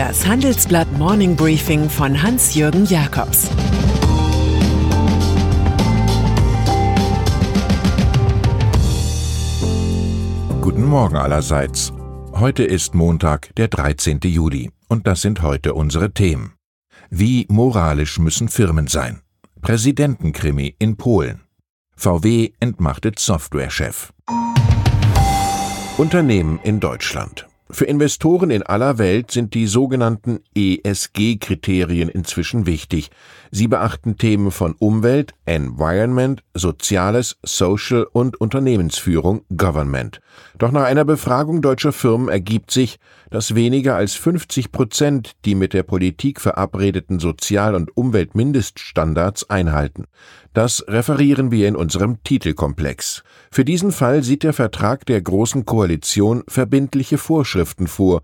Das Handelsblatt Morning Briefing von Hans-Jürgen Jakobs Guten Morgen allerseits. Heute ist Montag, der 13. Juli, und das sind heute unsere Themen. Wie moralisch müssen Firmen sein? Präsidentenkrimi in Polen. VW entmachtet Softwarechef. Unternehmen in Deutschland. Für Investoren in aller Welt sind die sogenannten ESG-Kriterien inzwischen wichtig. Sie beachten Themen von Umwelt, Environment, Soziales, Social und Unternehmensführung, Government. Doch nach einer Befragung deutscher Firmen ergibt sich, dass weniger als 50 Prozent die mit der Politik verabredeten Sozial- und Umweltmindeststandards einhalten. Das referieren wir in unserem Titelkomplex. Für diesen Fall sieht der Vertrag der Großen Koalition verbindliche Vorschriften vor,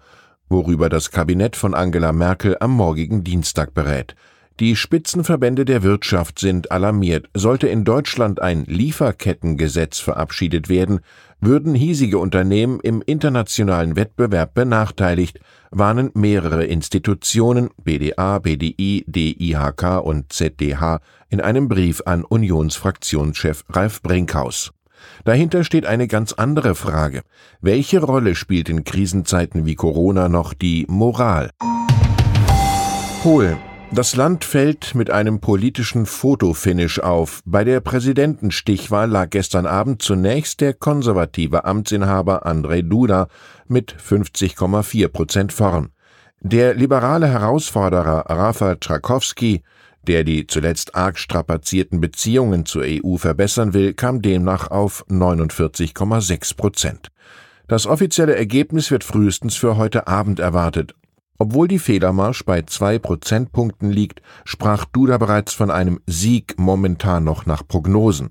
worüber das Kabinett von Angela Merkel am morgigen Dienstag berät. Die Spitzenverbände der Wirtschaft sind alarmiert. Sollte in Deutschland ein Lieferkettengesetz verabschiedet werden, würden hiesige Unternehmen im internationalen Wettbewerb benachteiligt, warnen mehrere Institutionen BDA, BDI, DIHK und ZDH in einem Brief an Unionsfraktionschef Ralf Brinkhaus. Dahinter steht eine ganz andere Frage. Welche Rolle spielt in Krisenzeiten wie Corona noch die Moral? Polen das Land fällt mit einem politischen Fotofinish auf. Bei der Präsidentenstichwahl lag gestern Abend zunächst der konservative Amtsinhaber Andrzej Duda mit 50,4 Prozent vorn. Der liberale Herausforderer Rafał Trakowski, der die zuletzt arg strapazierten Beziehungen zur EU verbessern will, kam demnach auf 49,6 Prozent. Das offizielle Ergebnis wird frühestens für heute Abend erwartet. Obwohl die Fehlermarsch bei zwei Prozentpunkten liegt, sprach Duda bereits von einem Sieg momentan noch nach Prognosen.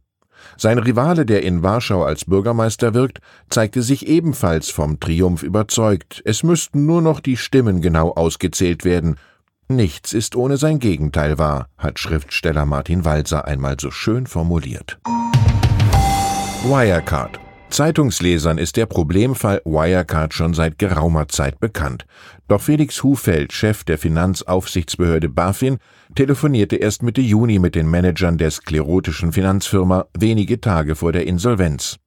Sein Rivale, der in Warschau als Bürgermeister wirkt, zeigte sich ebenfalls vom Triumph überzeugt. Es müssten nur noch die Stimmen genau ausgezählt werden. Nichts ist ohne sein Gegenteil wahr, hat Schriftsteller Martin Walser einmal so schön formuliert. Wirecard Zeitungslesern ist der Problemfall Wirecard schon seit geraumer Zeit bekannt. Doch Felix Hufeld, Chef der Finanzaufsichtsbehörde BaFin, telefonierte erst Mitte Juni mit den Managern der sklerotischen Finanzfirma wenige Tage vor der Insolvenz.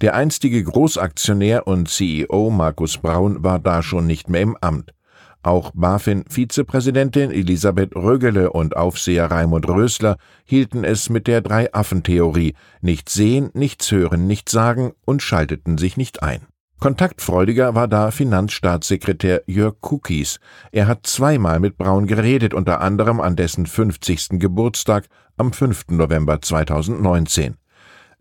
Der einstige Großaktionär und CEO Markus Braun war da schon nicht mehr im Amt. Auch BaFin-Vizepräsidentin Elisabeth Rögele und Aufseher Raimund Rösler hielten es mit der Drei-Affen-Theorie: nichts sehen, nichts hören, nichts sagen und schalteten sich nicht ein. Kontaktfreudiger war da Finanzstaatssekretär Jörg Kukis. Er hat zweimal mit Braun geredet, unter anderem an dessen 50. Geburtstag am 5. November 2019.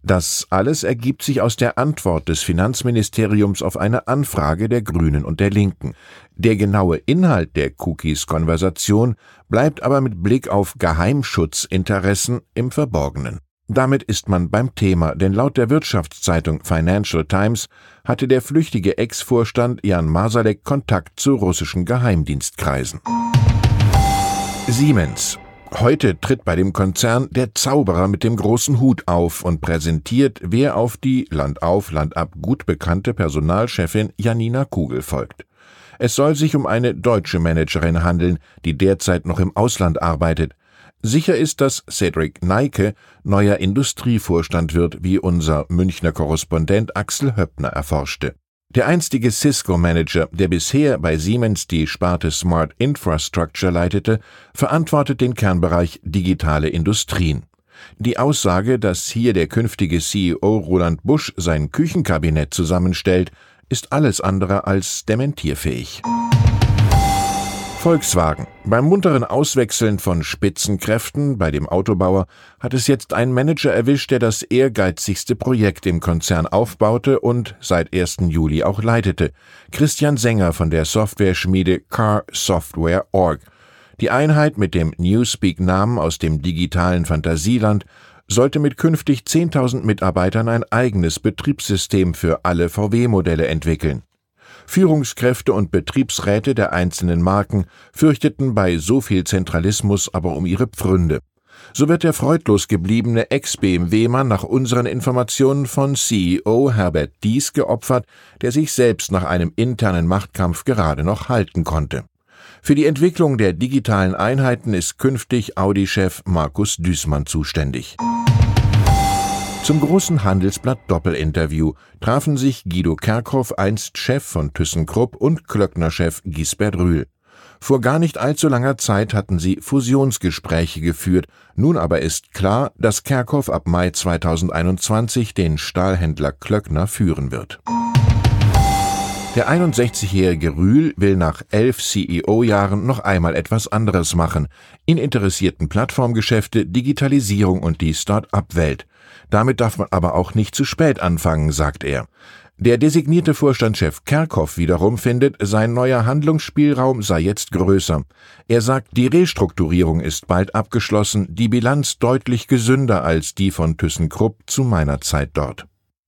Das alles ergibt sich aus der Antwort des Finanzministeriums auf eine Anfrage der Grünen und der Linken. Der genaue Inhalt der Cookies-Konversation bleibt aber mit Blick auf Geheimschutzinteressen im Verborgenen. Damit ist man beim Thema, denn laut der Wirtschaftszeitung Financial Times hatte der flüchtige Ex-Vorstand Jan Masalek Kontakt zu russischen Geheimdienstkreisen. Siemens Heute tritt bei dem Konzern der Zauberer mit dem großen Hut auf und präsentiert, wer auf die Land auf, Land ab gut bekannte Personalchefin Janina Kugel folgt. Es soll sich um eine deutsche Managerin handeln, die derzeit noch im Ausland arbeitet. Sicher ist, dass Cedric Neike neuer Industrievorstand wird, wie unser Münchner Korrespondent Axel Höppner erforschte. Der einstige Cisco-Manager, der bisher bei Siemens die Sparte Smart Infrastructure leitete, verantwortet den Kernbereich digitale Industrien. Die Aussage, dass hier der künftige CEO Roland Busch sein Küchenkabinett zusammenstellt, ist alles andere als dementierfähig. Volkswagen. Beim munteren Auswechseln von Spitzenkräften bei dem Autobauer hat es jetzt einen Manager erwischt, der das ehrgeizigste Projekt im Konzern aufbaute und seit 1. Juli auch leitete. Christian Sänger von der Software-Schmiede Car Software Org. Die Einheit mit dem Newspeak-Namen aus dem digitalen Fantasieland sollte mit künftig 10.000 Mitarbeitern ein eigenes Betriebssystem für alle VW-Modelle entwickeln. Führungskräfte und Betriebsräte der einzelnen Marken fürchteten bei so viel Zentralismus aber um ihre Pfründe. So wird der freudlos gebliebene Ex-BMW-Mann nach unseren Informationen von CEO Herbert Dies geopfert, der sich selbst nach einem internen Machtkampf gerade noch halten konnte. Für die Entwicklung der digitalen Einheiten ist künftig Audi-Chef Markus Düßmann zuständig. Zum großen Handelsblatt Doppelinterview trafen sich Guido Kerkhoff, einst Chef von ThyssenKrupp, und Klöckner-Chef Gisbert Rühl. Vor gar nicht allzu langer Zeit hatten sie Fusionsgespräche geführt, nun aber ist klar, dass Kerkhoff ab Mai 2021 den Stahlhändler Klöckner führen wird. Der 61-jährige Rühl will nach elf CEO-Jahren noch einmal etwas anderes machen. Ihn interessierten Plattformgeschäfte, Digitalisierung und die Start-up-Welt. Damit darf man aber auch nicht zu spät anfangen, sagt er. Der designierte Vorstandschef Kerkhoff wiederum findet, sein neuer Handlungsspielraum sei jetzt größer. Er sagt, die Restrukturierung ist bald abgeschlossen, die Bilanz deutlich gesünder als die von ThyssenKrupp zu meiner Zeit dort.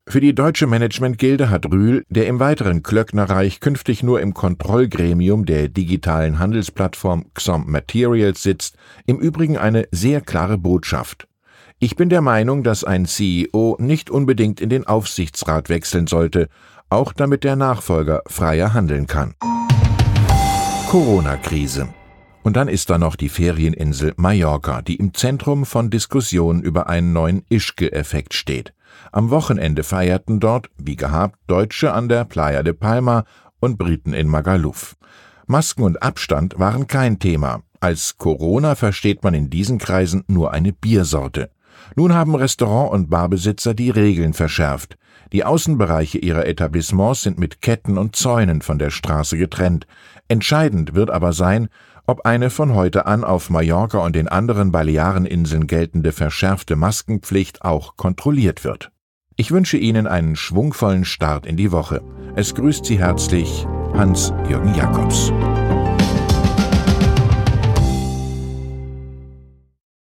Für die Deutsche Managementgilde hat Rühl, der im weiteren Klöcknerreich künftig nur im Kontrollgremium der digitalen Handelsplattform Xom Materials sitzt, im Übrigen eine sehr klare Botschaft. Ich bin der Meinung, dass ein CEO nicht unbedingt in den Aufsichtsrat wechseln sollte, auch damit der Nachfolger freier handeln kann. Corona-Krise. Und dann ist da noch die Ferieninsel Mallorca, die im Zentrum von Diskussionen über einen neuen Ischke-Effekt steht. Am Wochenende feierten dort, wie gehabt, Deutsche an der Playa de Palma und Briten in Magaluf. Masken und Abstand waren kein Thema. Als Corona versteht man in diesen Kreisen nur eine Biersorte. Nun haben Restaurant- und Barbesitzer die Regeln verschärft. Die Außenbereiche ihrer Etablissements sind mit Ketten und Zäunen von der Straße getrennt. Entscheidend wird aber sein, ob eine von heute an auf Mallorca und den anderen Baleareninseln geltende verschärfte Maskenpflicht auch kontrolliert wird. Ich wünsche Ihnen einen schwungvollen Start in die Woche. Es grüßt Sie herzlich Hans-Jürgen Jakobs.